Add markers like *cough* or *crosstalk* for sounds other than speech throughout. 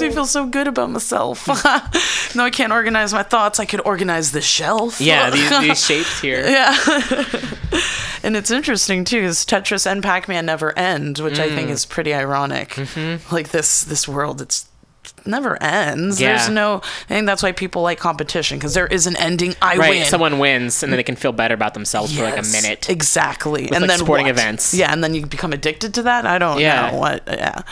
makes me feel so good about myself. *laughs* no, I can't organize my thoughts. I could organize the shelf. Yeah, *laughs* these, these shapes here. Yeah. *laughs* and it's interesting too, is Tetris and Pac-Man never end, which I Mm. think is pretty ironic. Mm-hmm. Like this this world, it's never ends. Yeah. There's no. I think that's why people like competition because there is an ending. I Right, win. someone wins and then they can feel better about themselves for like a minute. Exactly. and like, then sporting what? events. Yeah, and then you become addicted to that. I don't Yeah. know what. Yeah.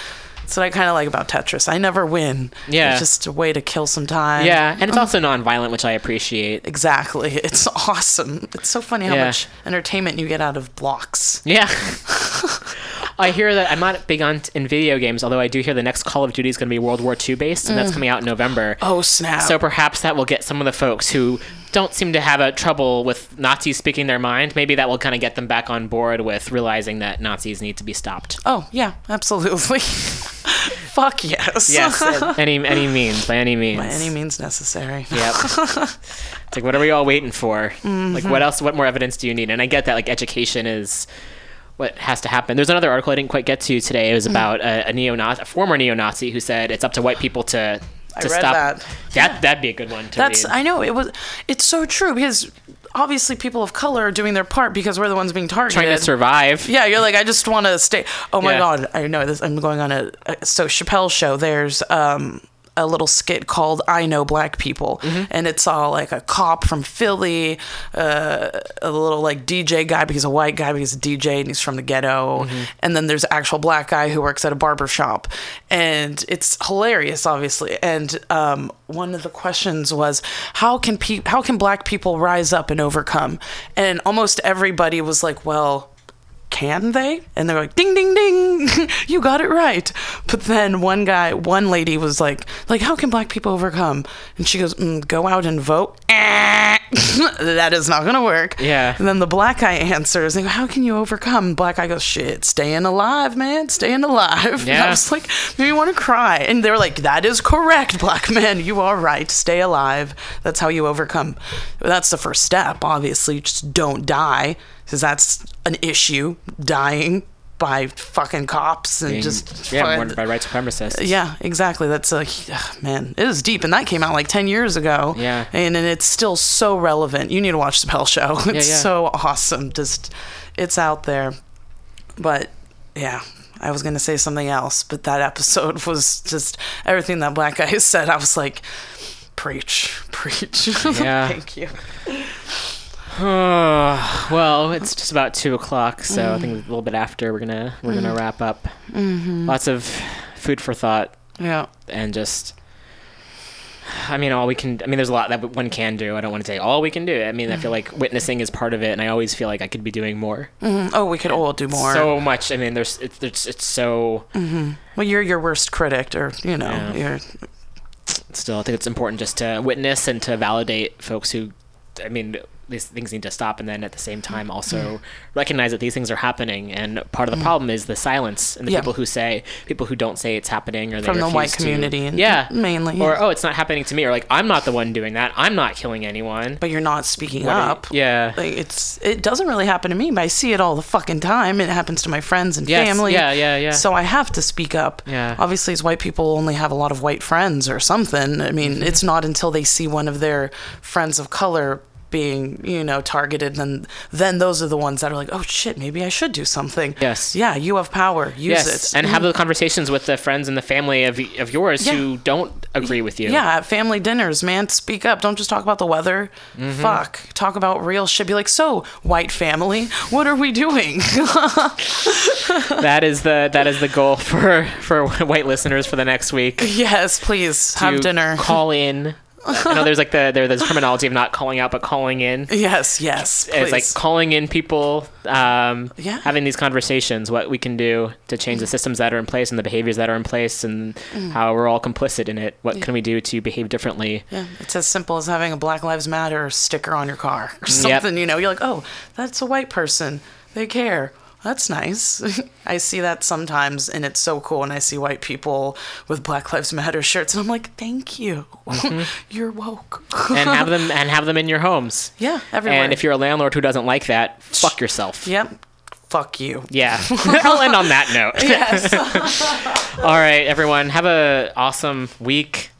That's what I kind of like about Tetris. I never win. Yeah. It's just a way to kill some time. Yeah, and it's um, also non-violent, which I appreciate. Exactly. *laughs* It's awesome. It's so funny how Yeah. much entertainment you get out of blocks. Yeah. *laughs* I hear that I'm not big on in video games, although I do hear the next Call of Duty is going to be World War II based, and that's mm. coming out in November. Oh snap! So perhaps that will get some of the folks who don't seem to have a trouble with Nazis speaking their mind. Maybe that will kind of get them back on board with realizing that Nazis need to be stopped. oh yeah, absolutely. *laughs* Fuck yes. Yes, uh, *laughs* any any means, by any means. By any means necessary. Yep. *laughs* it's like, what are we all waiting for? Mm-hmm. Like, what else? What more evidence do you need? And I get that, like, education is what has to happen. There's another article I didn't quite get to today. It was about a, a neo-Nazi, a former neo-Nazi, who said it's up to white people to to read stop. that. That that'd be a good one to That's read. I know it was. It's so true because obviously people of color are doing their part because we're the ones being targeted. Trying to survive. Yeah, you're like, I just want to stay. Oh my Yeah. god, I know this. I'm going on a, a so Chappelle show. There's um a little skit called "I Know Black People," Mm-hmm. and it's all like a cop from Philly, uh, a little like DJ guy because he's a white guy because he's a DJ and he's from the ghetto, Mm-hmm. and then there's an actual black guy who works at a barber shop, and it's hilarious, obviously. And um, one of the questions was, how can pe- how can black people rise up and overcome? And almost everybody was like, well can they? And they're like, ding, ding, ding, *laughs* you got it right. But then one guy, one lady was like, like, how can black people overcome? And she goes, mm, go out and vote. *laughs* that is not gonna work. Yeah. And then the black guy answers, they go, how can you overcome? Black guy goes, shit, staying alive, man, staying alive. *laughs* And Yeah. I was like, made me want to cry. And they were like, that is correct, black man. You are right. Stay alive. That's how you overcome. That's the first step, obviously. Just don't die, because that's an issue. Dying by fucking cops and Being- just yeah, fucking- warned by white supremacists. yeah, exactly. That's a man. It is deep, and that came out like ten years ago. Yeah. and, and it's still so relevant. You need to watch the Pell Show. It's yeah. so awesome. Just it's out there. But yeah, I was gonna say something else, but that episode *laughs* was just everything that black guy *laughs* said. I was like, preach, preach. *laughs* Yeah. Thank you. *sighs* well, it's just about two o'clock, so I think a little bit after we're gonna we're gonna mm. wrap up. Mm-hmm. Lots of food for thought Yeah. and just. I mean, all we can. I mean, there's a lot that one can do. I don't want to say all we can do. I mean, I feel like witnessing is part of it, and I always feel like I could be doing more. Mhm. Oh, we could all do more. So much. I mean, there's it's it's, it's so. Mm-hmm. well, you're your worst critic, or you know, Yeah. you're Still, I think it's important just to witness and to validate folks who. I mean, these things need to stop, and then at the same time also recognize that these things are happening. And part of the problem is the silence and the Yeah. people who say, people who don't say it's happening, or they From the white to- community yeah, mainly, or yeah. oh, it's not happening to me, or like I'm not the one doing that. I'm not killing anyone. but you're not speaking What are you- up. yeah. Like it's it doesn't really happen to me, but I see it all the fucking time. It happens to my friends and Yes, family. yeah, yeah, yeah. So I have to speak up. Yeah. Obviously, as white people only have a lot of white friends or something. I mean, Mm-hmm. it's not until they see one of their friends of color being, you know, targeted, then then those are the ones that are like, oh shit, maybe I should do something. Yes. Yeah, you have power. Use yes, it. and have the conversations with the friends and the family of of yours Yeah. who don't agree with you. Yeah, at family dinners, man, speak up. Don't just talk about the weather. Mm-hmm. Fuck. Talk about real shit. Be like, so, white family, what are we doing? *laughs* that is the that is the goal for for *laughs* white listeners for the next week. yes, please have dinner. Call in. I know there's like the there, there's *laughs* terminology of not calling out but calling in. yes, yes. Please. It's like calling in people, um, Yeah. having these conversations, what we can do to change the systems that are in place and the behaviors that are in place, and Mm. how we're all complicit in it. What can we do to behave differently? yeah, it's as simple as having a Black Lives Matter sticker on your car or something. You know, you're like, oh, that's a white person. They care that's nice. *laughs* I see that sometimes, and it's so cool. And I see white people with Black Lives Matter shirts, and I'm like, thank you. Mm-hmm. *laughs* you're woke. and have them *laughs* and have them in your homes. Yeah, everywhere. And if you're a landlord who doesn't like that, fuck yourself. Yep. Fuck you. Yeah. I'll end on that note. yes. All right, everyone. Have a awesome week.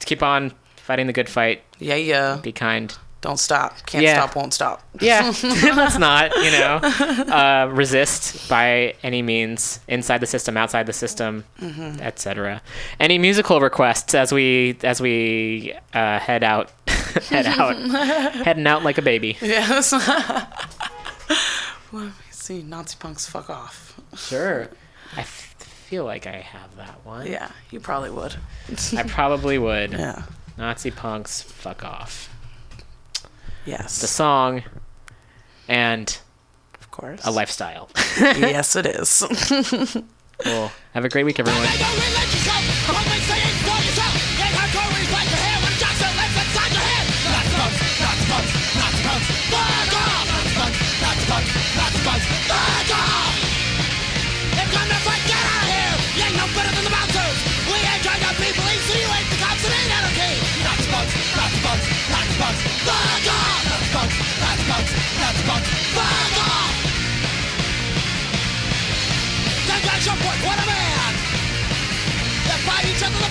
Keep on fighting the good fight. Yeah, yeah. Be kind don't stop. Can't yeah. stop won't stop. Yeah. *laughs* *laughs* Let's not you know. Uh, resist by any means inside the system outside the system mm-hmm. etc any musical requests as we as we uh, head out *laughs* head out heading out like a baby? Yes. Let me see. Nazi punks fuck off. Sure. I f- feel like i have that one. Yeah you probably would. I probably would. Yeah. Nazi punks fuck off. Yes. The song and of course a lifestyle. yes it is. *laughs* Well, Have a great week everyone.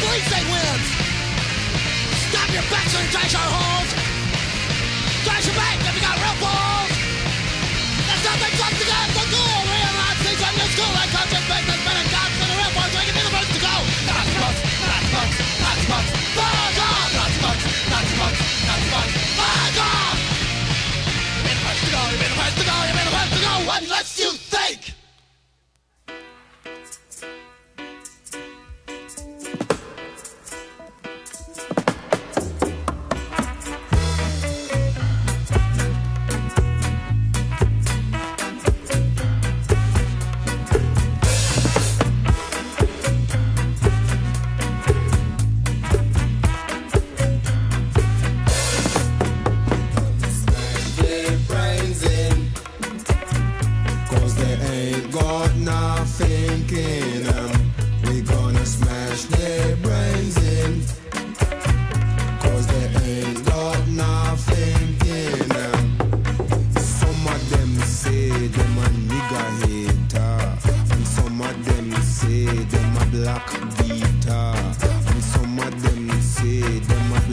policing wins. Stop your backs and trash our homes. Trash your back if you got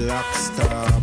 rock star.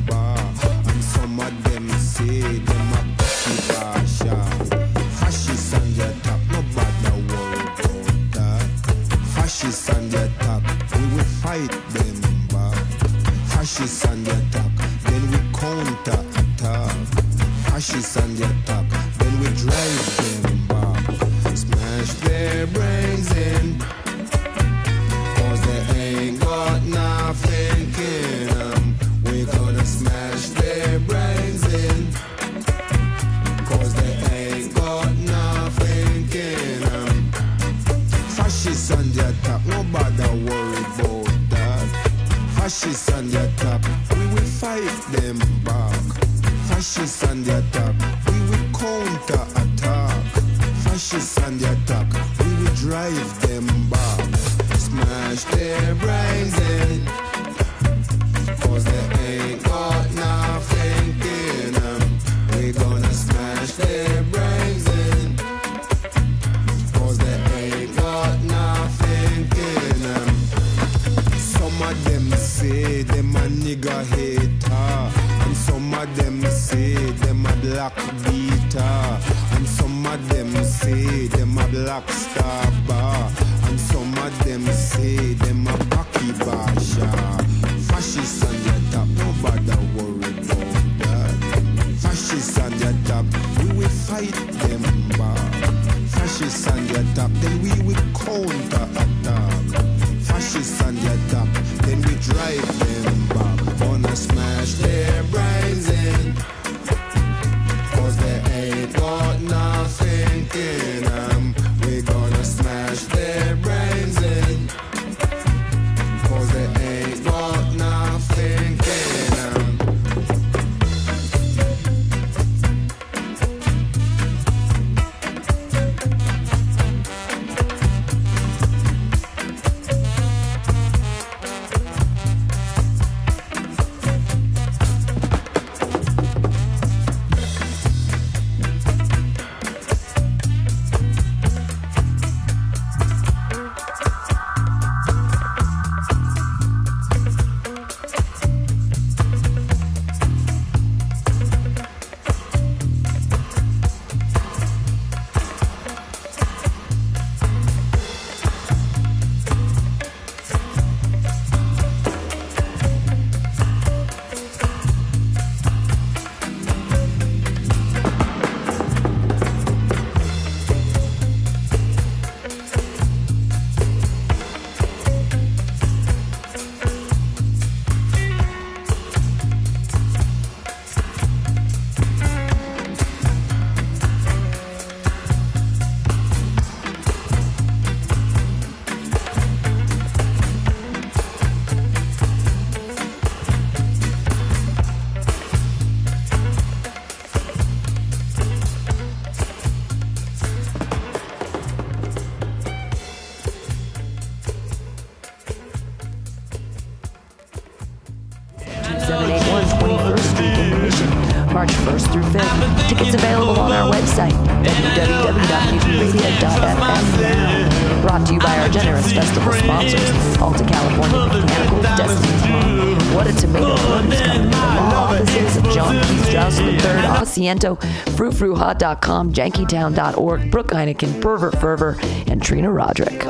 What a Tomato Produce Company, the law offices of John P. Strauss III, Asiento, FruFruHot.com, JankyTown.org, Brooke Heineken, Pervert Fervor, and Trina Roderick.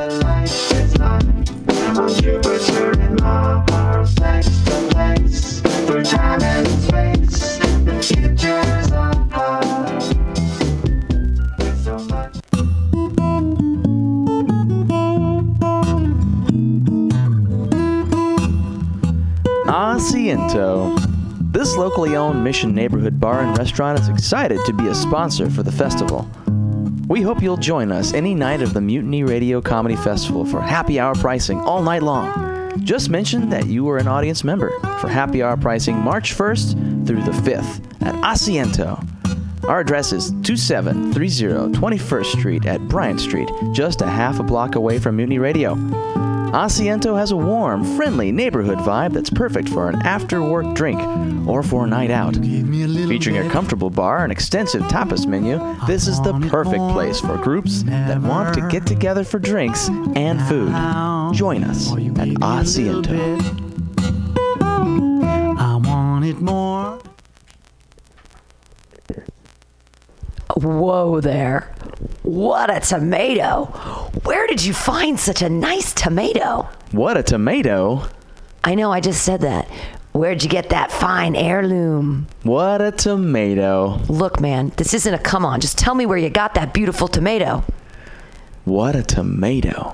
Asiento. This locally owned Mission neighborhood bar and restaurant is excited to be a sponsor for the festival. We hope you'll join us any night of the Mutiny Radio Comedy Festival for happy hour pricing all night long. Just mention that you are an audience member for happy hour pricing March 1st through the 5th at Asiento. Our address is 2730 21st Street at Bryant Street, just a half a block away from Mutiny Radio. Asiento has a warm, friendly neighborhood vibe that's perfect for an after work drink or for a night out. Featuring a comfortable bar and extensive tapas menu, this is the perfect place for groups that want to get together for drinks and food. Join us at Asiento. I want it more. Whoa there. What a tomato. Where did you find such a nice tomato? What a tomato! I know, I just said that. Where'd you get that fine heirloom? What a tomato! Look, man, this isn't a come on. Just tell me where you got that beautiful tomato. What a tomato!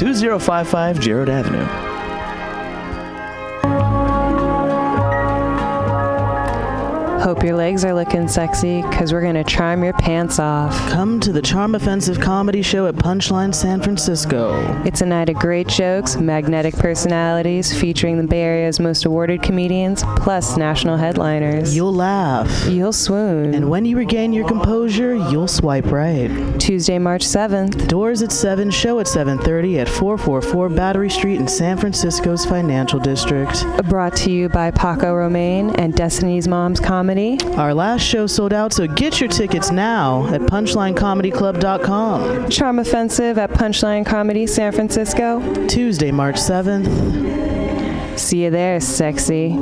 2055 Jerrold Avenue. Hope your legs are looking sexy, because we're going to charm your pants off. Come to the Charm Offensive Comedy Show at Punchline San Francisco. It's a night of great jokes, magnetic personalities, featuring the Bay Area's most awarded comedians, plus national headliners. You'll laugh. You'll swoon. And when you regain your composure, you'll swipe right. Tuesday, March 7th. Doors at 7, show at 7:30 at 444 Battery Street in San Francisco's financial district. Brought to you by Paco Romane and Destiny's Mom's Comedy. Our last show sold out, so get your tickets now at punchlinecomedyclub.com. Charm Offensive at Punchline Comedy San Francisco. Tuesday, March 7th. See you there, sexy.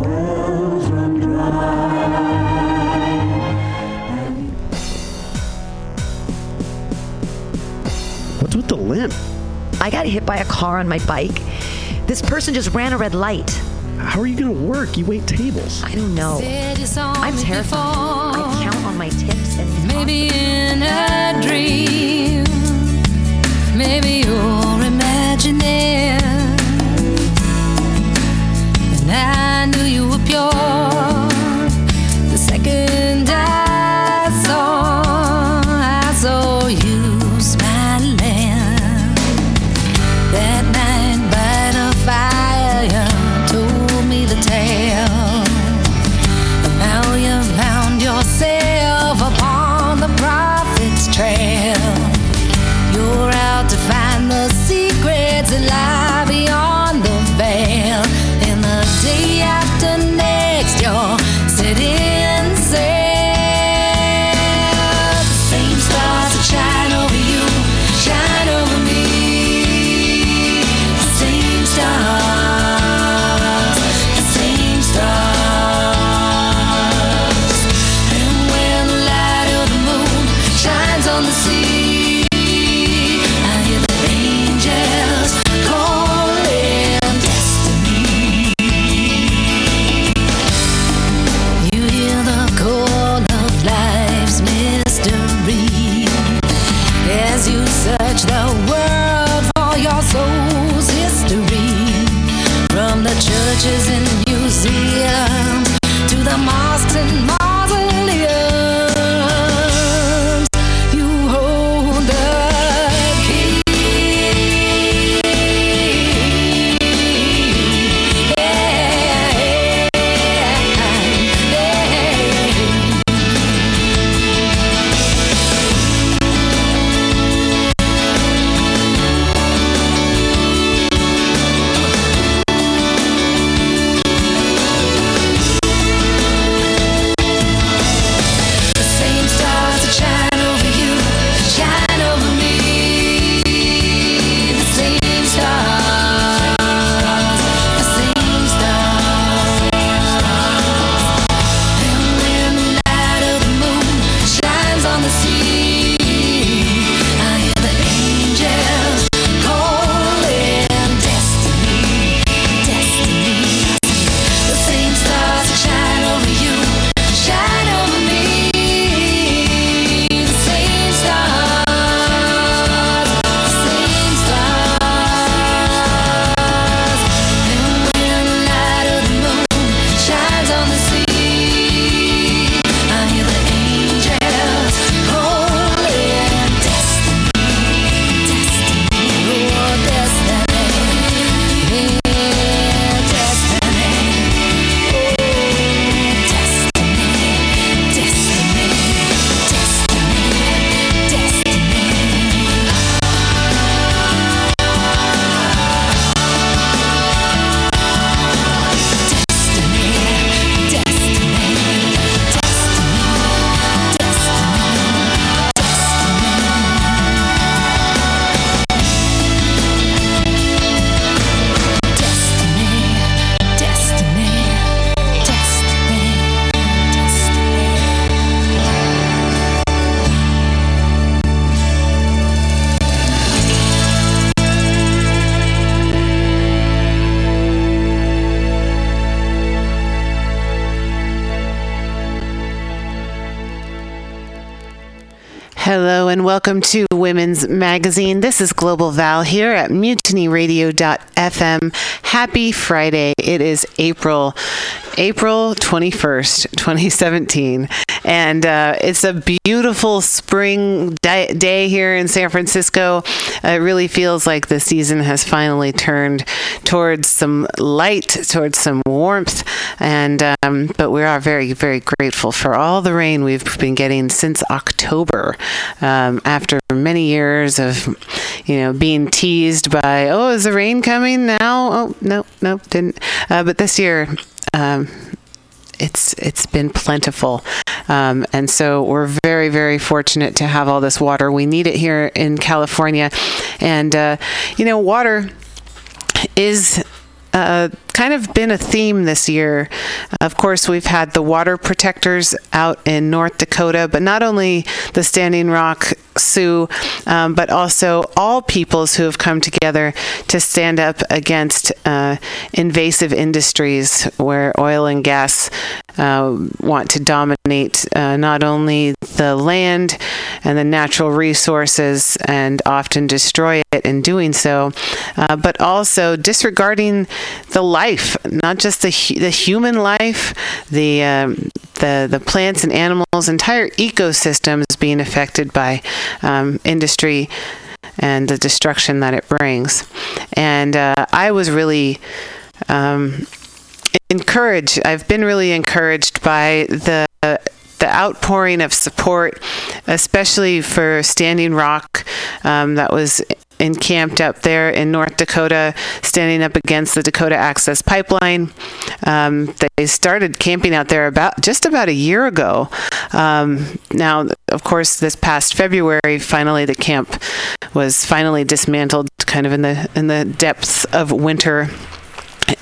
What's with the limp? I got hit by a car on my bike. This person just ran a red light. How are you gonna work? You wait tables. I don't know. I'm terrified. I count on my tips and Maybe in a dream, maybe you're imagining. And I knew you were pure. Welcome to Magazine. This is Global Val here at mutinyradio.fm. Happy Friday. It is April April 21st, 2017. And uh, it's a beautiful spring di- day here in San Francisco. Uh, it really feels like the season has finally turned towards some light, towards some warmth. And um, but we are very, very grateful for all the rain we've been getting since October. Um, after many years of, you know, being teased by, oh, is the rain coming now? Oh, no, no, didn't. Uh, but this year, um, it's it's been plentiful, um, and so we're very very fortunate to have all this water. We need it here in California, and uh, you know, water is uh, kind of been a theme this year. Of course, we've had the water protectors out in North Dakota, but not only the Standing Rock Sioux, um, but also all peoples who have come together to stand up against uh, invasive industries where oil and gas uh, want to dominate uh, not only the land and the natural resources and often destroy it in doing so, uh, but also disregarding the life, not just the the human life, the um, the the plants and animals, entire ecosystems being affected by um, industry and the destruction that it brings. And uh, I was really um, encouraged. I've been really encouraged by the the outpouring of support, especially for Standing Rock, um, that was encamped up there in North Dakota, standing up against the Dakota Access Pipeline. Um, they started camping out there about just about a year ago. Um, now, of course, this past February, finally the camp was finally dismantled, kind of in the in the depths of winter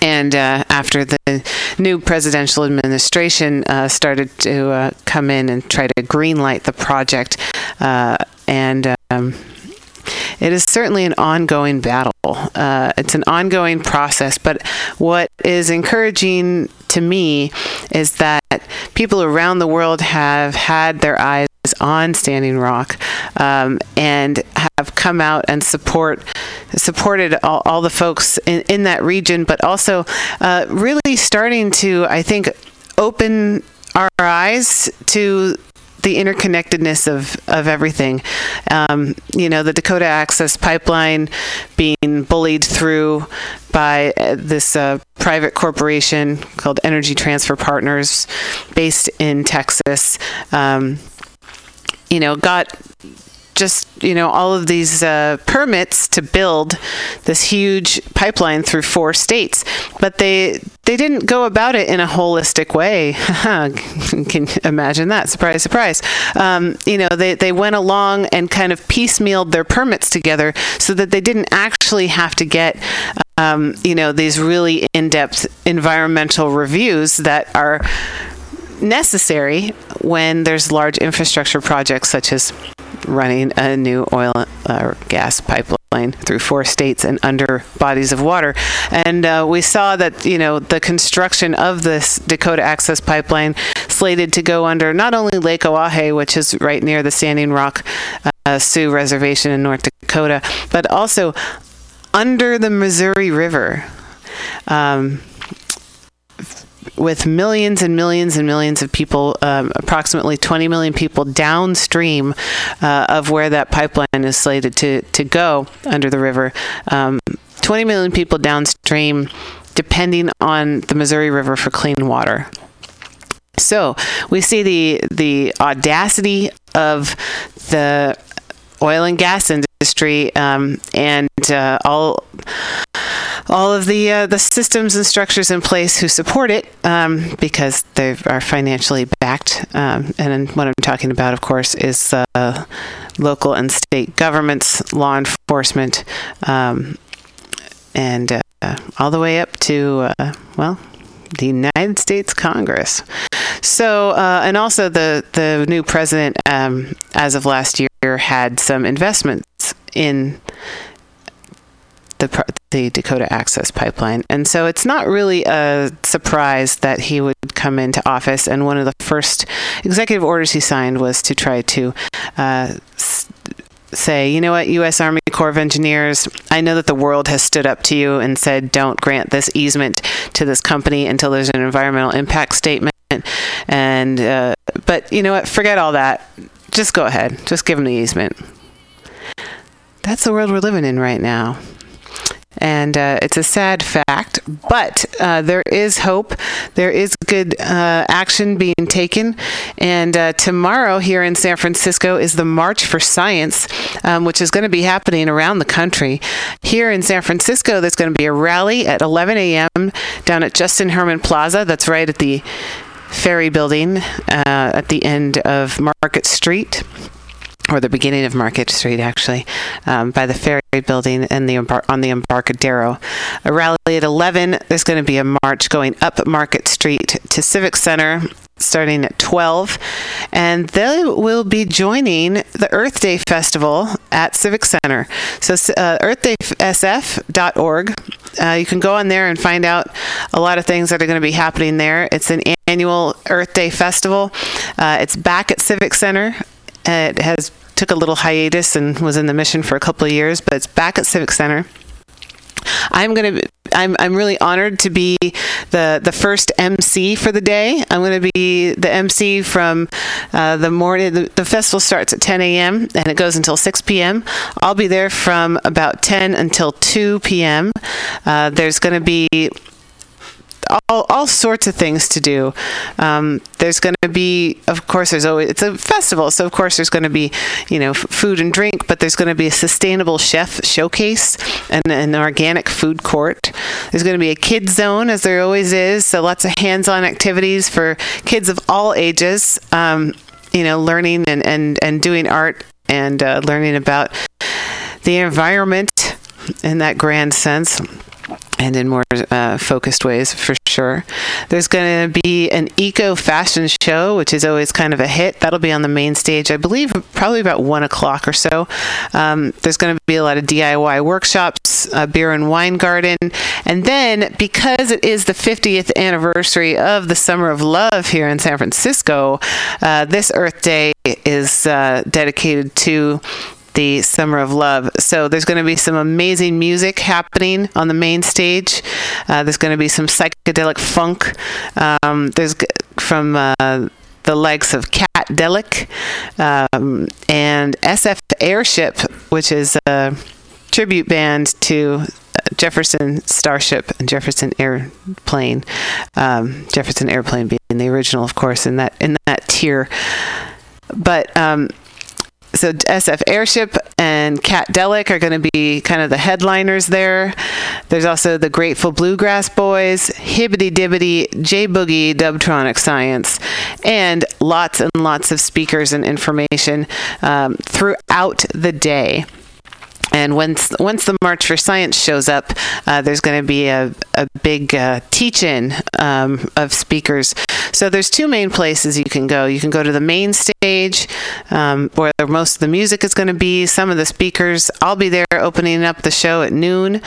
and uh, after the new presidential administration uh, started to uh, come in and try to greenlight the project, uh, and um, it is certainly an ongoing battle. Uh, it's an ongoing process, but what is encouraging to me is that people around the world have had their eyes on Standing Rock um, and have come out and support supported all, all the folks in, in that region, but also uh, really starting to, I think, open our eyes to the interconnectedness of, of everything. Um, you know, the Dakota Access Pipeline being bullied through by uh, this uh, private corporation called Energy Transfer Partners based in Texas. Um, you know, got just you know all of these uh, permits to build this huge pipeline through four states, but they they didn't go about it in a holistic way. *laughs* Can you imagine that? Surprise, surprise. Um, you know, they they went along and kind of piecemealed their permits together so that they didn't actually have to get. Um, you know these really in-depth environmental reviews that are necessary when there's large infrastructure projects such as running a new oil or gas pipeline through four states and under bodies of water. And uh, we saw that, you know, the construction of this Dakota Access Pipeline slated to go under not only Lake Oahe, which is right near the Standing Rock uh, Sioux Reservation in North Dakota, but also under the Missouri River. Um, with millions and millions and millions of people, um, approximately 20 million people downstream uh, of where that pipeline is slated to, to go under the river. Um, 20 million people downstream depending on the Missouri River for clean water. So we see the the audacity of the oil and gas industry um, and uh, all all of the uh, the systems and structures in place who support it um, because they are financially backed. Um, and what I'm talking about, of course, is uh, local and state governments, law enforcement, um, and uh, all the way up to uh, well the United States Congress. So, uh, and also the the new president, um, as of last year, had some investments in the the Dakota Access Pipeline. And so it's not really a surprise that he would come into office. And one of the first executive orders he signed was to try to uh, say, you know what, U.S. Army Corps of Engineers, I know that the world has stood up to you and said, don't grant this easement to this company until there's an environmental impact statement. And, uh, but you know what, forget all that. Just go ahead. Just give them the easement. That's the world we're living in right now. And uh, it's a sad fact, but uh, there is hope. There is good uh, action being taken. And uh, tomorrow here in San Francisco is the March for Science, um, which is going to be happening around the country. Here in San Francisco, there's going to be a rally at 11 a.m. down at Justin Herman Plaza. That's right at the Ferry Building uh, at the end of Market Street or the beginning of Market Street, actually, um, by the ferry building and the embar- on the Embarcadero. A rally at 11. There's going to be a march going up Market Street to Civic Center starting at 12 and they will be joining the earth day festival at civic center so uh, earthdaysf.org uh, you can go on there and find out a lot of things that are going to be happening there it's an annual earth day festival uh, it's back at civic center it has took a little hiatus and was in the mission for a couple of years, but it's back at Civic Center. I'm going to I'm I'm really honored to be the the first MC for the day. I'm going to be the MC from uh, the morning. The, the festival starts at 10 a.m. and it goes until 6 p.m. I'll be there from about 10 until 2 p.m. Uh, there's going to be all, all sorts of things to do. Um, there's going to be, of course, there's always it's a festival, so of course there's going to be, you know, f- food and drink, but there's going to be a sustainable chef showcase and an organic food court. There's going to be a kids zone, as there always is, so lots of hands-on activities for kids of all ages. Um, you know, learning and and and doing art and uh, learning about the environment in that grand sense and in more uh, focused ways for sure. There's going to be an eco fashion show, which is always kind of a hit. That'll be on the main stage, I believe, probably about one o'clock or so. Um, there's going to be a lot of DIY workshops, a beer and wine garden, and then because it is the 50th anniversary of the Summer of Love here in San Francisco, uh, this Earth Day is uh, dedicated to the Summer of Love. So there's going to be some amazing music happening on the main stage. Uh, there's going to be some psychedelic funk. Um, there's from uh, the likes of Katdelic um, and SF Airship, which is a tribute band to uh, Jefferson Starship and Jefferson Airplane. Um, Jefferson Airplane being the original, of course, in that in that tier. But um, so SF Airship and Katdelic are going to be kind of the headliners there. There's also the Grateful Bluegrass Boys, Hibbity Dibbity, J Boogie, Dubtronic Science, and lots and lots of speakers and information um, throughout the day. And once once the March for Science shows up, uh, there's going to be a, a big uh, teach-in um, of speakers. So there's two main places you can go. You can go to the main stage, um, where most of the music is going to be. Some of the speakers, I'll be there opening up the show at noon,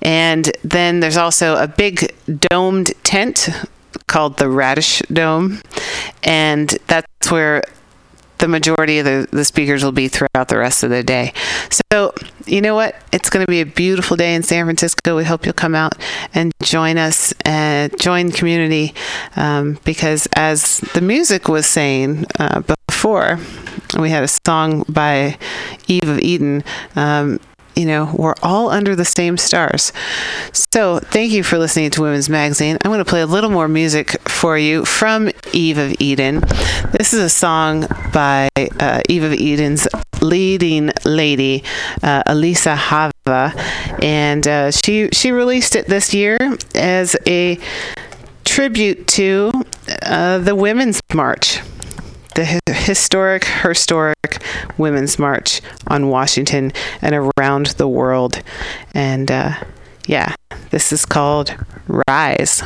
and then there's also a big domed tent called the Radish Dome, and that's where the majority of the, the speakers will be throughout the rest of the day. So, you know what? It's going to be a beautiful day in San Francisco. We hope you'll come out and join us and join community um, because, as the music was saying uh, before, we had a song by Eve of Eden. Um, you know, we're all under the same stars. So, thank you for listening to Women's Magazine. I'm going to play a little more music for you from Eve of Eden. This is a song by uh, Eve of Eden's leading lady, uh, Elisa Hava, and uh, she she released it this year as a tribute to uh, the Women's March the hi- historic, historic Women's March on Washington and around the world. And uh, yeah, this is called Rise.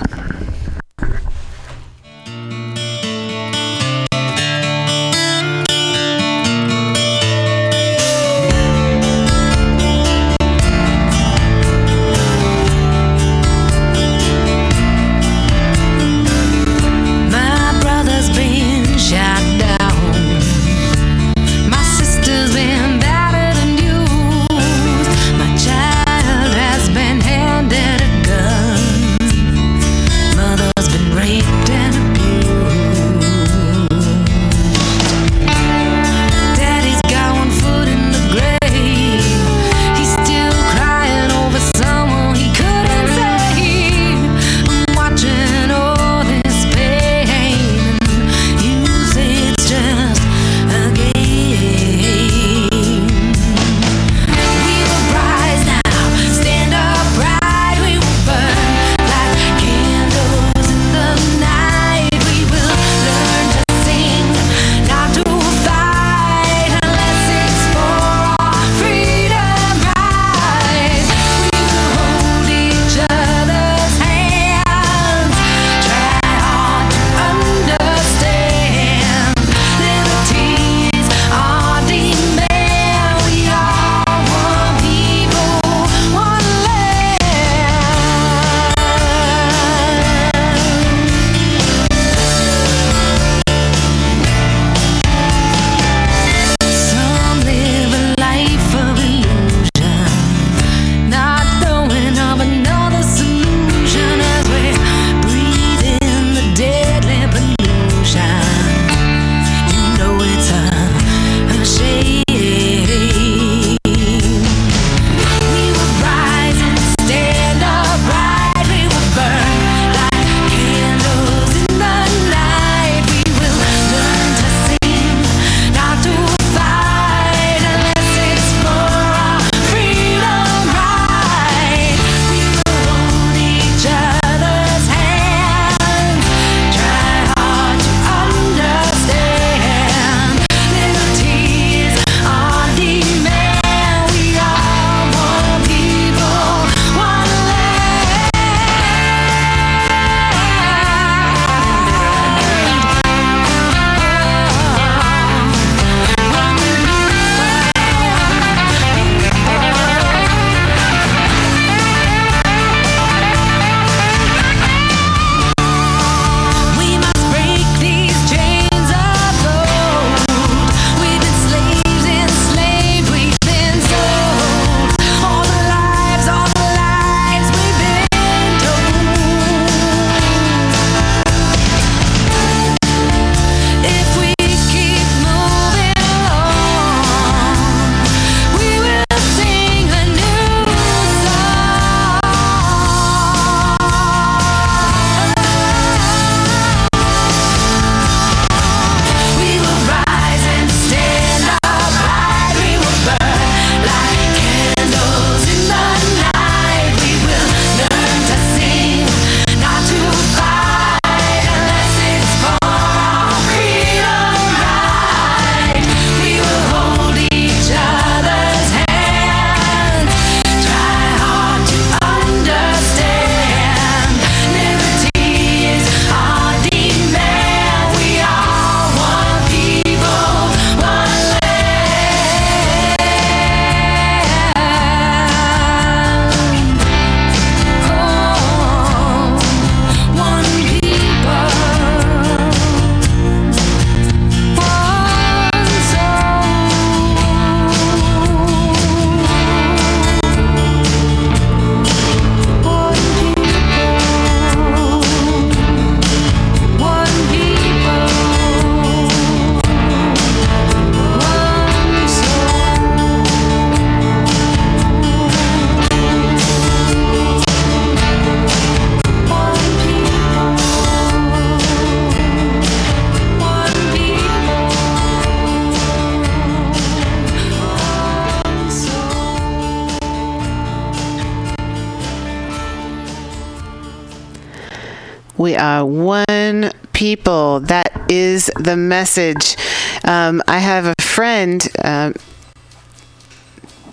Are one people. That is the message. Um, I have a friend. Um,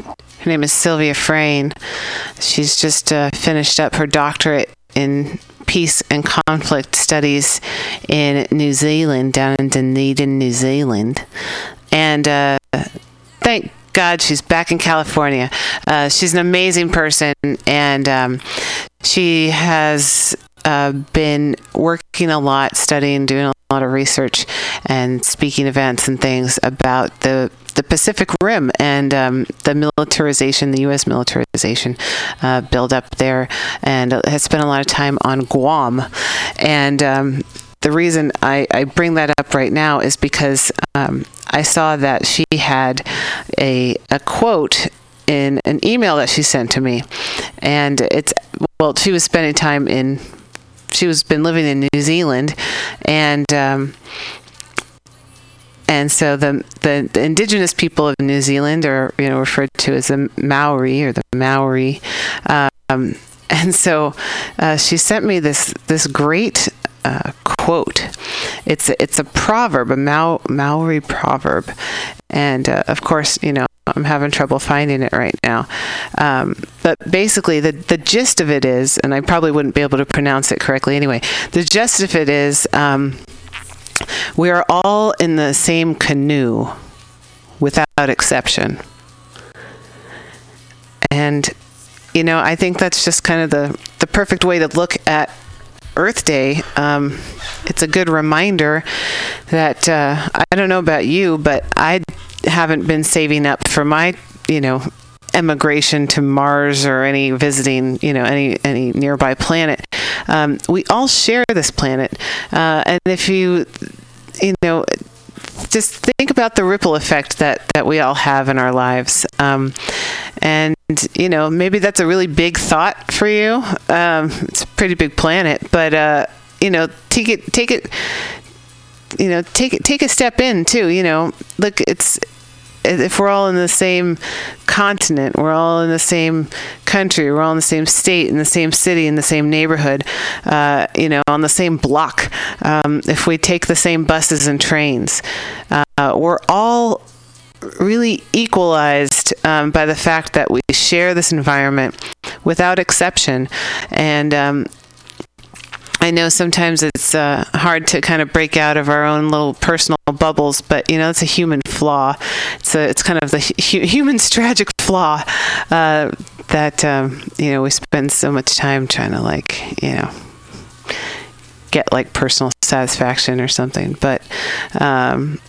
her name is Sylvia Frain. She's just uh, finished up her doctorate in peace and conflict studies in New Zealand, down in Dunedin, New Zealand. And uh, thank God she's back in California. Uh, she's an amazing person, and um, she has uh, been working a lot, studying, doing a lot of research, and speaking events and things about the the Pacific Rim and um, the militarization, the U.S. militarization uh, build up there, and has spent a lot of time on Guam. And um, the reason I, I bring that up right now is because um, I saw that she had a, a quote in an email that she sent to me. And it's, well, she was spending time in, she was been living in New Zealand. And, um, and so the, the, the indigenous people of New Zealand are you know referred to as the Maori or the Maori, um, and so uh, she sent me this this great uh, quote. It's a, it's a proverb, a Maori proverb, and uh, of course you know I'm having trouble finding it right now. Um, but basically, the the gist of it is, and I probably wouldn't be able to pronounce it correctly anyway. The gist of it is. Um, we are all in the same canoe without exception. And, you know, I think that's just kind of the, the perfect way to look at Earth Day. Um, it's a good reminder that uh, I don't know about you, but I haven't been saving up for my, you know, emigration to Mars or any visiting, you know, any any nearby planet. Um, we all share this planet, uh, and if you, you know, just think about the ripple effect that that we all have in our lives. Um, and you know, maybe that's a really big thought for you. Um, it's a pretty big planet, but uh, you know, take it, take it, you know, take it, take a step in too. You know, look, it's if we're all in the same continent, we're all in the same country, we're all in the same state, in the same city, in the same neighborhood, uh, you know, on the same block. Um, if we take the same buses and trains, uh, we're all really equalized um, by the fact that we share this environment without exception. And um, I know sometimes it's uh, hard to kind of break out of our own little personal bubbles, but you know it's a human flaw. It's a, it's kind of the hu- human's *laughs* tragic flaw uh, that um, you know we spend so much time trying to like you know get like personal satisfaction or something. But um,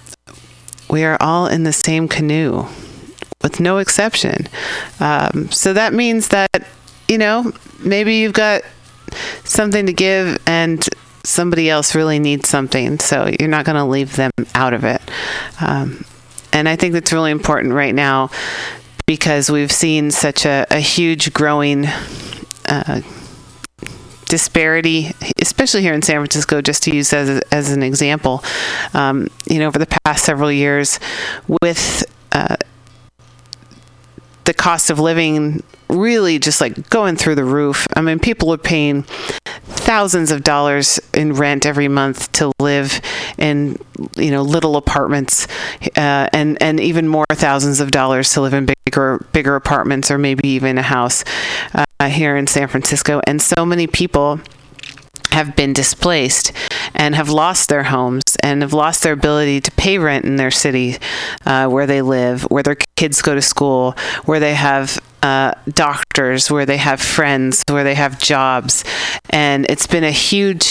we are all in the same canoe, with no exception. Um, so that means that you know maybe you've got something to give and somebody else really needs something so you're not going to leave them out of it. Um, and i think that's really important right now because we've seen such a, a huge growing uh, disparity, especially here in San Francisco, just to use as, as an example, um, you know, over the past several years with uh, the cost of living really just like going through the roof. I mean, people are paying thousands of dollars in rent every month to live in you know little apartments, uh, and and even more thousands of dollars to live in bigger bigger apartments or maybe even a house uh, here in San Francisco. And so many people have been displaced and have lost their homes and have lost their ability to pay rent in their city uh, where they live, where their kids go to school, where they have uh, doctors, where they have friends, where they have jobs. And it's been a huge,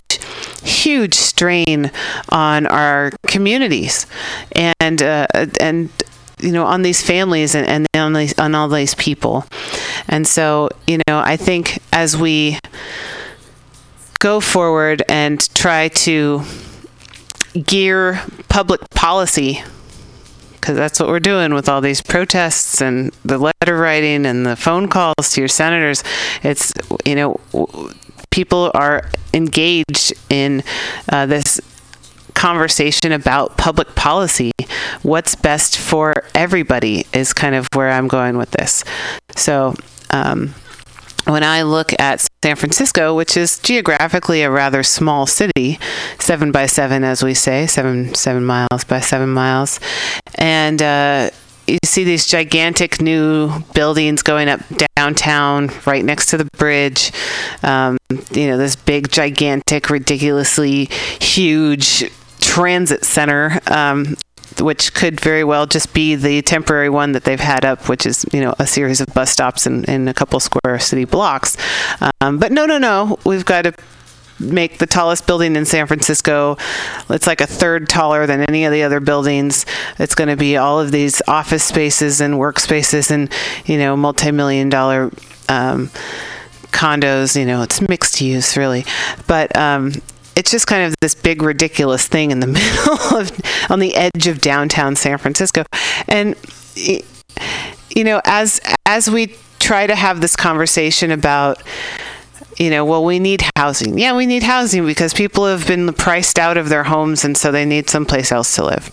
huge strain on our communities and, uh, and, you know, on these families and, and on, these, on all these people. And so, you know, I think as we go forward and try to gear public policy because that's what we're doing with all these protests and the letter writing and the phone calls to your senators. It's you know people are engaged in uh, this conversation about public policy. What's best for everybody is kind of where i'm going with this. So um, when I look at San Francisco, which is geographically a rather small city, seven by seven, as we say, seven seven miles by seven miles, and. Uh, you see these gigantic new buildings going up downtown, right next to the bridge. Um, you know, this big, gigantic, ridiculously huge transit center. Um, which could very well just be the temporary one that they've had up, which is you know a series of bus stops in, in a couple square city blocks. Um, but no, no, no, we've got to make the tallest building in San Francisco. It's like a third taller than any of the other buildings. It's going to be all of these office spaces and workspaces and you know multi-million dollar um, condos. You know, it's mixed use really, but. Um, it's just kind of this big ridiculous thing in the *laughs* middle of on the edge of downtown San Francisco and you know as as we try to have this conversation about you know, well, we need housing. Yeah, we need housing because people have been priced out of their homes and so they need someplace else to live.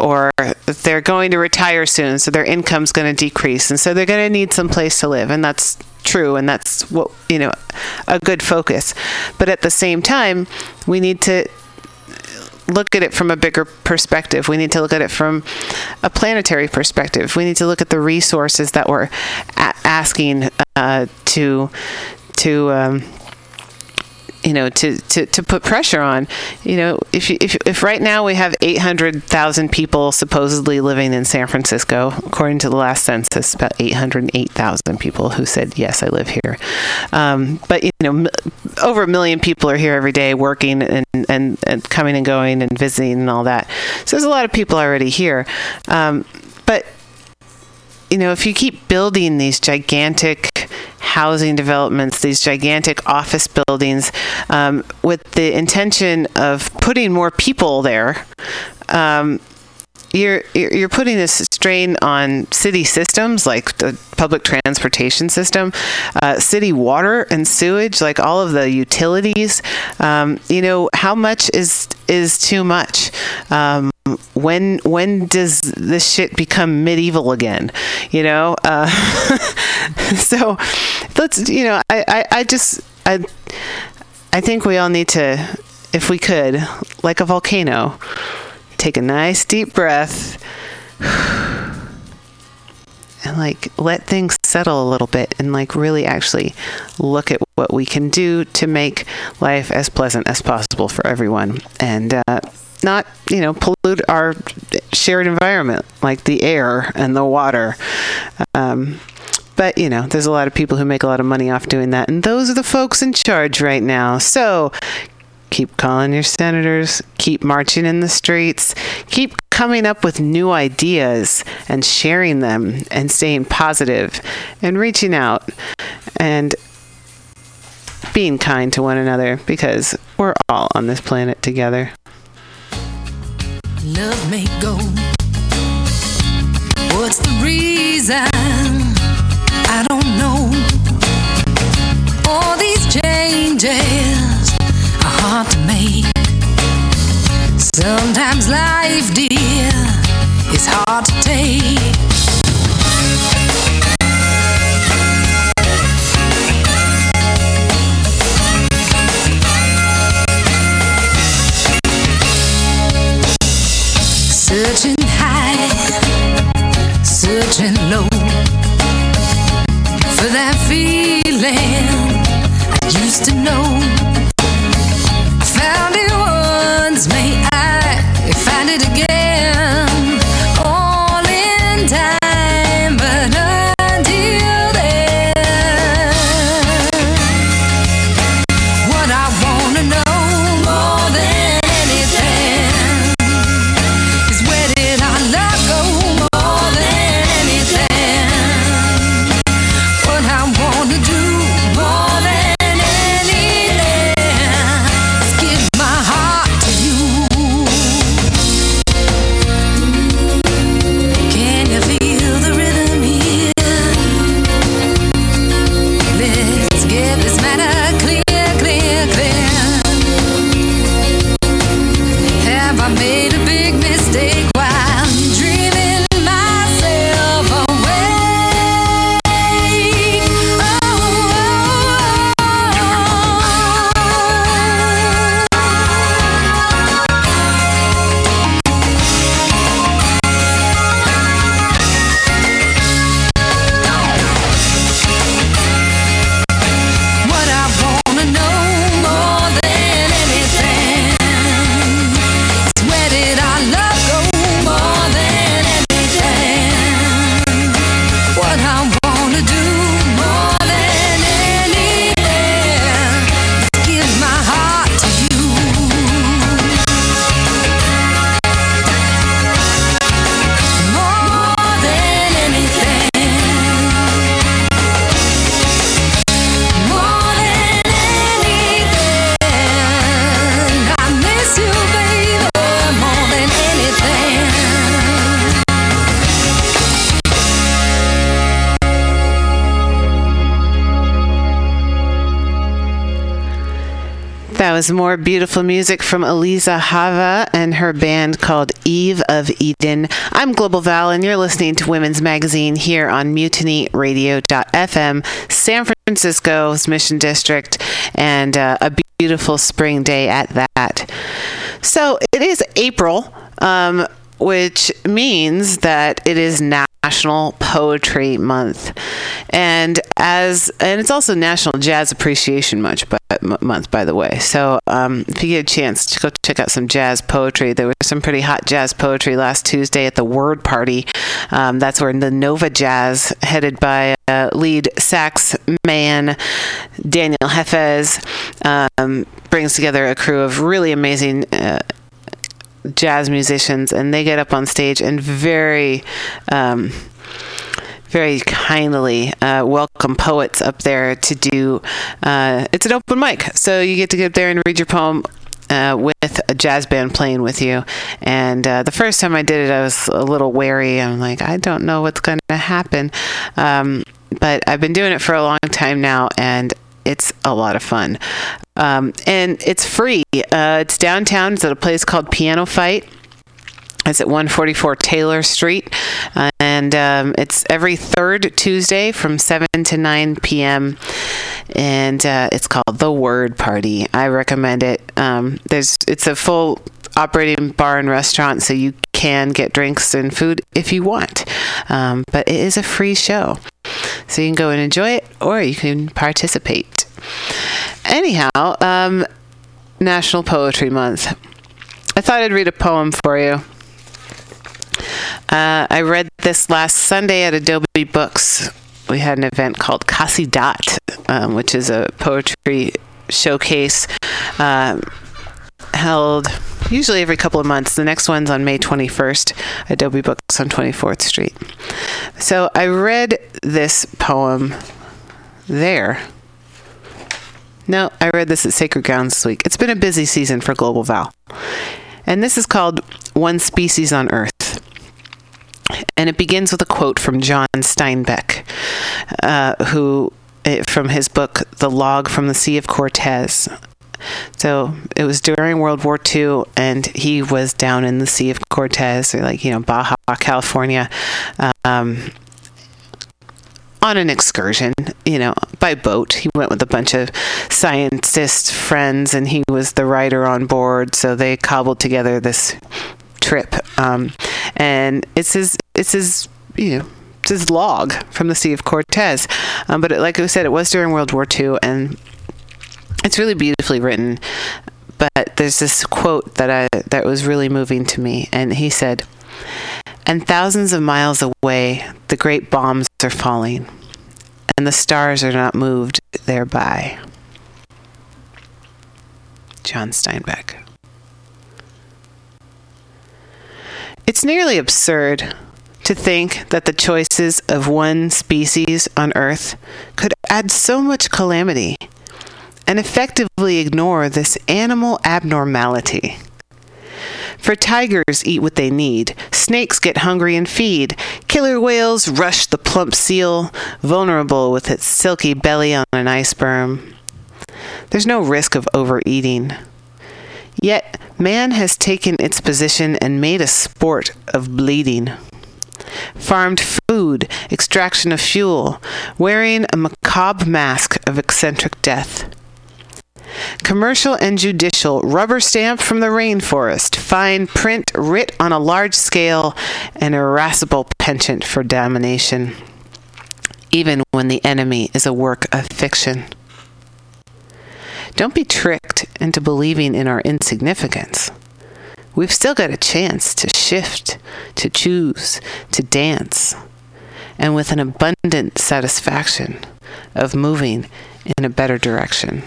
Or they're going to retire soon, so their income's going to decrease. And so they're going to need some place to live. And that's true. And that's what, you know, a good focus. But at the same time, we need to look at it from a bigger perspective. We need to look at it from a planetary perspective. We need to look at the resources that we're a- asking uh, to to um, you know to, to, to put pressure on. You know if, you, if if right now we have 800,000 people supposedly living in San Francisco according to the last census about 808,000 people who said yes I live here. Um, but you know m- over a million people are here every day working and, and, and coming and going and visiting and all that. So there's a lot of people already here. Um, but you know, if you keep building these gigantic housing developments, these gigantic office buildings, um, with the intention of putting more people there, um, you're you're putting this strain on city systems like the public transportation system, uh, city water and sewage, like all of the utilities. Um, you know, how much is is too much? Um, when when does this shit become medieval again? You know, uh, *laughs* so let's you know, I, I, I just I I think we all need to, if we could, like a volcano, take a nice deep breath *sighs* and like let things settle a little bit and like really actually look at what we can do to make life as pleasant as possible for everyone and uh, not you know pollute our shared environment like the air and the water. Um, but you know there's a lot of people who make a lot of money off doing that and those are the folks in charge right now. So keep calling your senators keep marching in the streets keep coming up with new ideas and sharing them and staying positive and reaching out and being kind to one another because we're all on this planet together love may go. What's the reason? I don't know. All these changes are hard to make. Sometimes life, dear, is hard to take. Was more beautiful music from Eliza Hava and her band called Eve of Eden. I'm Global Val, and you're listening to Women's Magazine here on MutinyRadio.fm, San Francisco's Mission District, and uh, a beautiful spring day at that. So it is April. Um, which means that it is National Poetry Month, and as and it's also National Jazz Appreciation Month. By, month, by the way. So um, if you get a chance to go check out some jazz poetry, there was some pretty hot jazz poetry last Tuesday at the Word Party. Um, that's where the Nova Jazz, headed by uh, lead sax man Daniel Hefez, um, brings together a crew of really amazing. Uh, jazz musicians, and they get up on stage and very, um, very kindly uh, welcome poets up there to do. Uh, it's an open mic, so you get to get up there and read your poem. Uh, with a jazz band playing with you, and uh, the first time I did it, I was a little wary. I'm like, I don't know what's going to happen, um, but I've been doing it for a long time now, and it's a lot of fun. Um, and it's free. Uh, it's downtown. It's at a place called Piano Fight. It's at 144 Taylor Street, uh, and um, it's every third Tuesday from 7 to 9 p.m. And uh, it's called the Word Party. I recommend it. Um, there's it's a full operating bar and restaurant, so you can get drinks and food if you want. Um, but it is a free show, so you can go and enjoy it, or you can participate. Anyhow, um, National Poetry Month. I thought I'd read a poem for you. Uh, I read this last Sunday at Adobe Books. We had an event called Casidat, um, which is a poetry showcase um, held usually every couple of months. The next one's on May 21st, Adobe Books on 24th Street. So I read this poem there. No, I read this at Sacred Grounds this week. It's been a busy season for Global Val. And this is called One Species on Earth. And it begins with a quote from John Steinbeck, uh, who, eh, from his book, The Log from the Sea of Cortez. So it was during World War II, and he was down in the Sea of Cortez, or like, you know, Baja, California, um, on an excursion, you know, by boat. He went with a bunch of scientist friends, and he was the writer on board. So they cobbled together this trip, um, and it's his, it's his, you know. His log from the Sea of Cortez, um, but it, like I said, it was during World War II, and it's really beautifully written. But there's this quote that I that was really moving to me, and he said, "And thousands of miles away, the great bombs are falling, and the stars are not moved thereby." John Steinbeck. It's nearly absurd to think that the choices of one species on Earth could add so much calamity and effectively ignore this animal abnormality. For tigers eat what they need, snakes get hungry and feed, killer whales rush the plump seal, vulnerable with its silky belly on an iceberg. There's no risk of overeating. Yet, man has taken its position and made a sport of bleeding. Farmed food, extraction of fuel, wearing a macabre mask of eccentric death. Commercial and judicial, rubber stamp from the rainforest, fine print writ on a large scale, an irascible penchant for domination, even when the enemy is a work of fiction. Don't be tricked into believing in our insignificance. We've still got a chance to shift, to choose, to dance, and with an abundant satisfaction of moving in a better direction.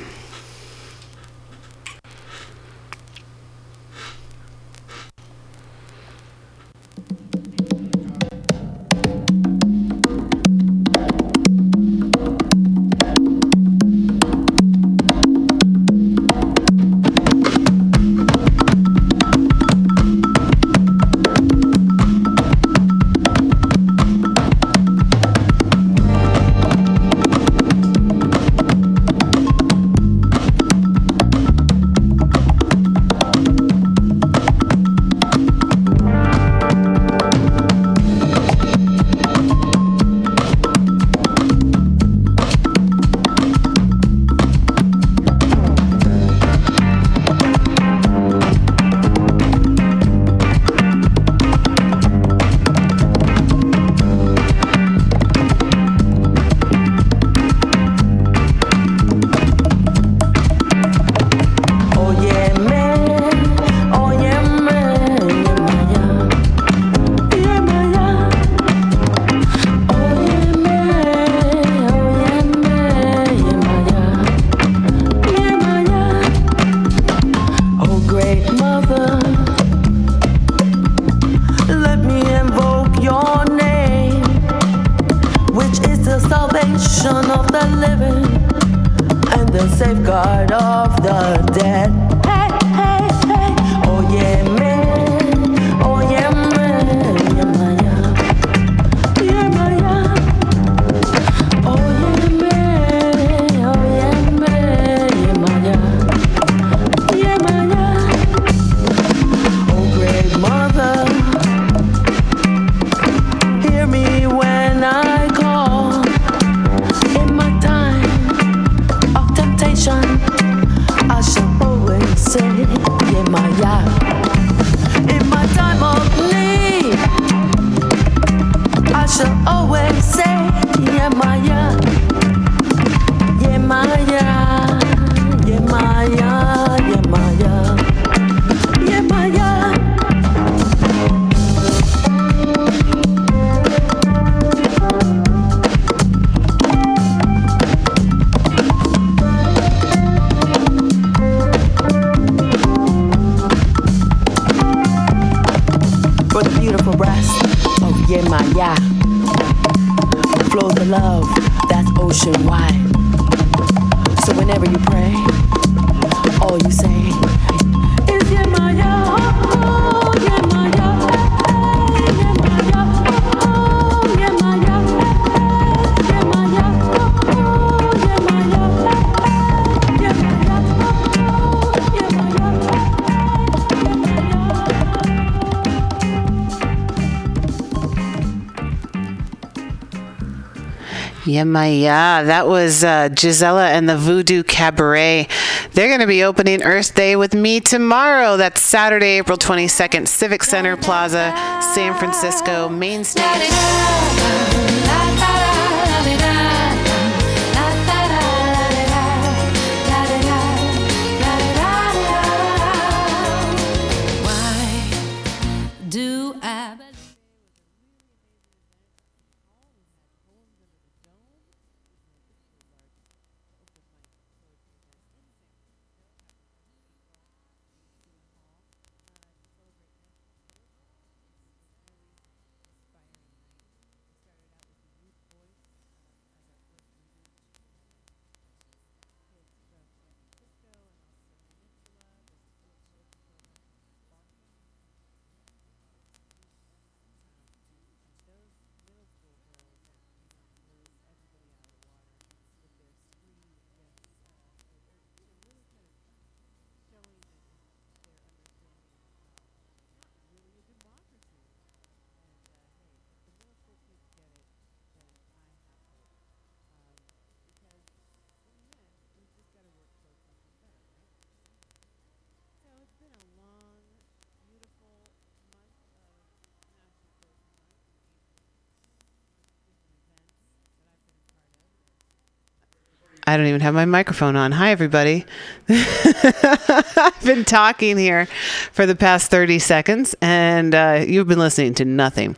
Yemaya. Flows of love that's ocean wide. So whenever you pray, Yeah, my yeah. That was uh, Gisela and the Voodoo Cabaret. They're going to be opening Earth Day with me tomorrow. That's Saturday, April 22nd, Civic Center Plaza, San Francisco, main stage. I don't even have my microphone on. Hi, everybody. *laughs* I've been talking here for the past 30 seconds, and uh, you've been listening to nothing.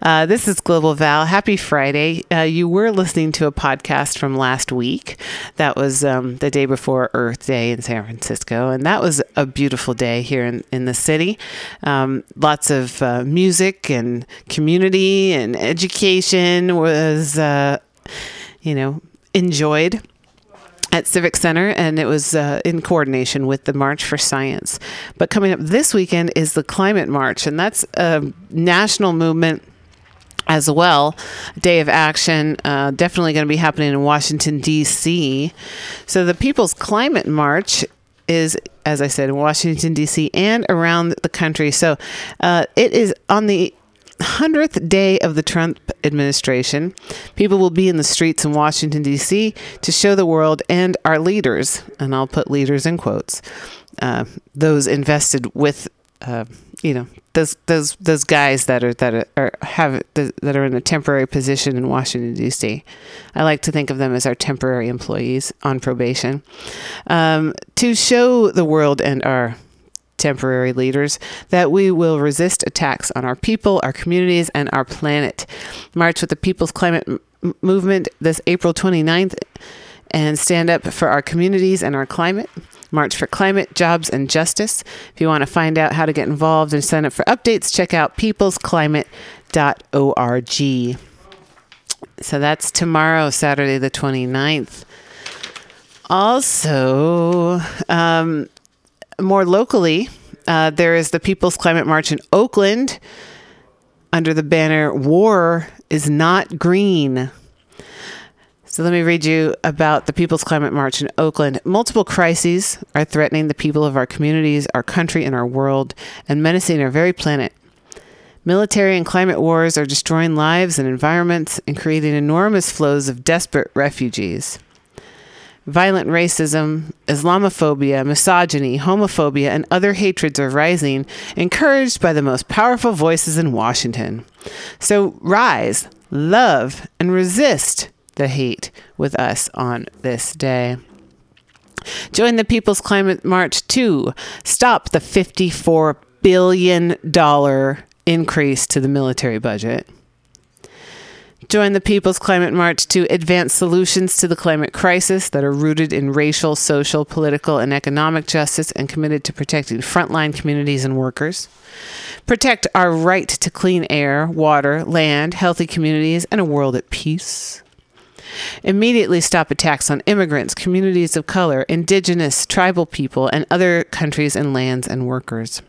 Uh, this is Global Val. Happy Friday. Uh, you were listening to a podcast from last week. That was um, the day before Earth Day in San Francisco, and that was a beautiful day here in, in the city. Um, lots of uh, music and community and education was, uh, you know, enjoyed at Civic Center, and it was uh, in coordination with the March for Science. But coming up this weekend is the Climate March, and that's a national movement as well. Day of action, uh, definitely going to be happening in Washington, D.C. So the People's Climate March is, as I said, in Washington, D.C. and around the country. So uh, it is on the 100th day of the Trump administration, people will be in the streets in Washington, D.C. to show the world and our leaders, and I'll put leaders in quotes, uh, those invested with, uh, you know, those those those guys that are that are, have that are in a temporary position in Washington D.C. I like to think of them as our temporary employees on probation um, to show the world and our temporary leaders that we will resist attacks on our people, our communities, and our planet. March with the People's Climate M- Movement this April 29th and stand up for our communities and our climate. March for Climate, Jobs, and Justice. If you want to find out how to get involved and sign up for updates, check out peoplesclimate.org. So that's tomorrow, Saturday the 29th. Also, um, more locally, uh, there is the People's Climate March in Oakland under the banner War is Not Green. So let me read you about the People's Climate March in Oakland. Multiple crises are threatening the people of our communities, our country, and our world, and menacing our very planet. Military and climate wars are destroying lives and environments and creating enormous flows of desperate refugees. Violent racism, Islamophobia, misogyny, homophobia, and other hatreds are rising, encouraged by the most powerful voices in Washington. So rise, love, and resist the hate with us on this day. Join the People's Climate March to stop the $54 billion increase to the military budget. Join the People's Climate March to advance solutions to the climate crisis that are rooted in racial, social, political, and economic justice and committed to protecting frontline communities and workers. Protect our right to clean air, water, land, healthy communities, and a world at peace. Immediately stop attacks on immigrants, communities of color, indigenous, tribal people, and other countries and lands and workers.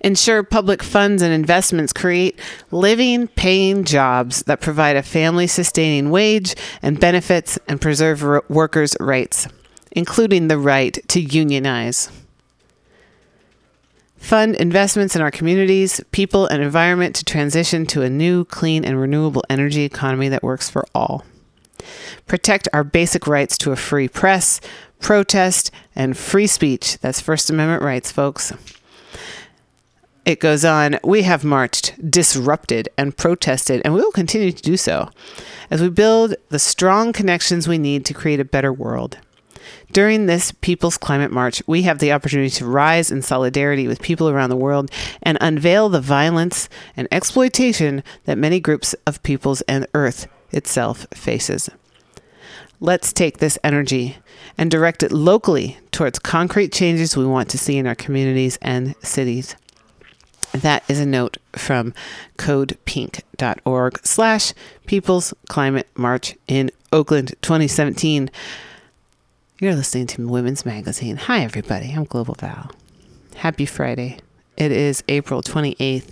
Ensure public funds and investments create living, paying jobs that provide a family sustaining wage and benefits and preserve r- workers' rights, including the right to unionize. Fund investments in our communities, people, and environment to transition to a new, clean, and renewable energy economy that works for all. Protect our basic rights to a free press, protest, and free speech. That's First Amendment rights, folks. It goes on, we have marched, disrupted, and protested, and we will continue to do so as we build the strong connections we need to create a better world. During this People's Climate March, we have the opportunity to rise in solidarity with people around the world and unveil the violence and exploitation that many groups of peoples and Earth itself faces. Let's take this energy and direct it locally towards concrete changes we want to see in our communities and cities. That is a note from codepink.org slash People's Climate March in Oakland 2017. You're listening to Women's Magazine. Hi, everybody. I'm Global Val. Happy Friday. It is April 28th.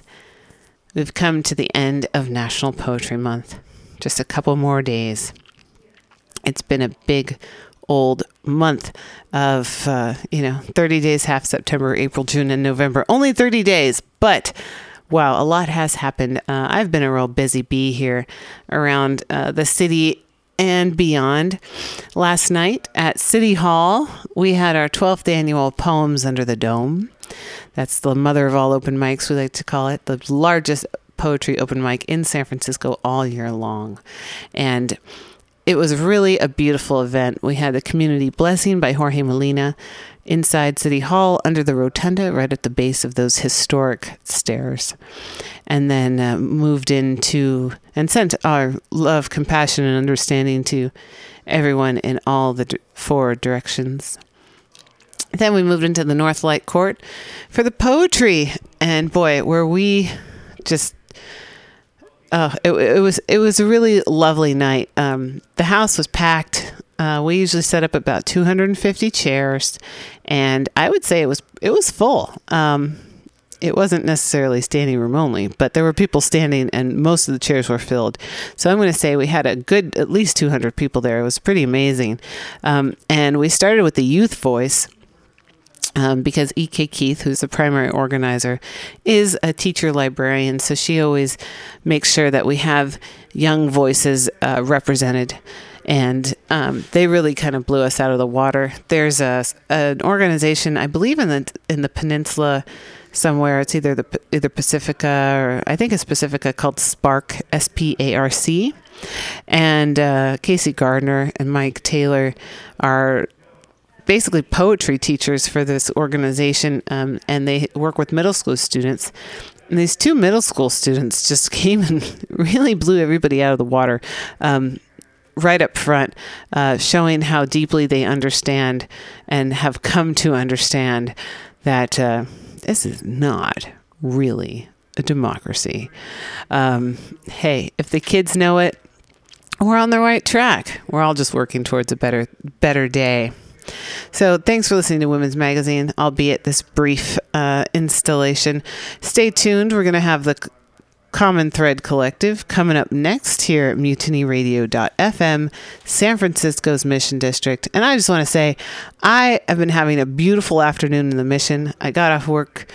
We've come to the end of National Poetry Month. Just a couple more days. It's been a big old month of, uh, you know, 30 days, half September, April, June, and November. Only 30 days, but wow, a lot has happened. Uh, I've been a real busy bee here around uh, the city and beyond. Last night at City Hall, we had our 12th annual Poems Under the Dome. That's the mother of all open mics, we like to call it, the largest poetry open mic in San Francisco all year long. And it was really a beautiful event. We had the community blessing by Jorge Molina inside City Hall under the rotunda, right at the base of those historic stairs. And then uh, moved into and sent our love, compassion, and understanding to everyone in all the d- four directions. Then we moved into the North Light Court for the poetry. And boy, were we just Oh, it, it was it was a really lovely night. Um, the house was packed. Uh, we usually set up about 250 chairs, and I would say it was it was full. Um, it wasn't necessarily standing room only, but there were people standing, and most of the chairs were filled. So I'm going to say we had a good at least 200 people there. It was pretty amazing, um, and we started with the youth voice um, because E.K. Keith, who's the primary organizer, is a teacher librarian. So she always makes sure that we have young voices uh, represented. And um, they really kind of blew us out of the water. There's a an organization, I believe, in the in the peninsula somewhere. It's either the either Pacifica or I think it's Pacifica called Spark S P A R C, and uh, Casey Gardner and Mike Taylor are basically poetry teachers for this organization, um, and they work with middle school students. And these two middle school students just *laughs* came and really blew everybody out of the water. Um, right up front, uh, showing how deeply they understand and have come to understand that uh, this is not really a democracy. Um, hey, if the kids know it, we're on the right track. We're all just working towards a better better day. So thanks for listening to Women's Magazine, albeit this brief uh, installation. Stay tuned. We're going to have the Common Thread Collective coming up next here at mutinyradio.fm, San Francisco's Mission District. And I just want to say, I have been having a beautiful afternoon in the Mission. I got off work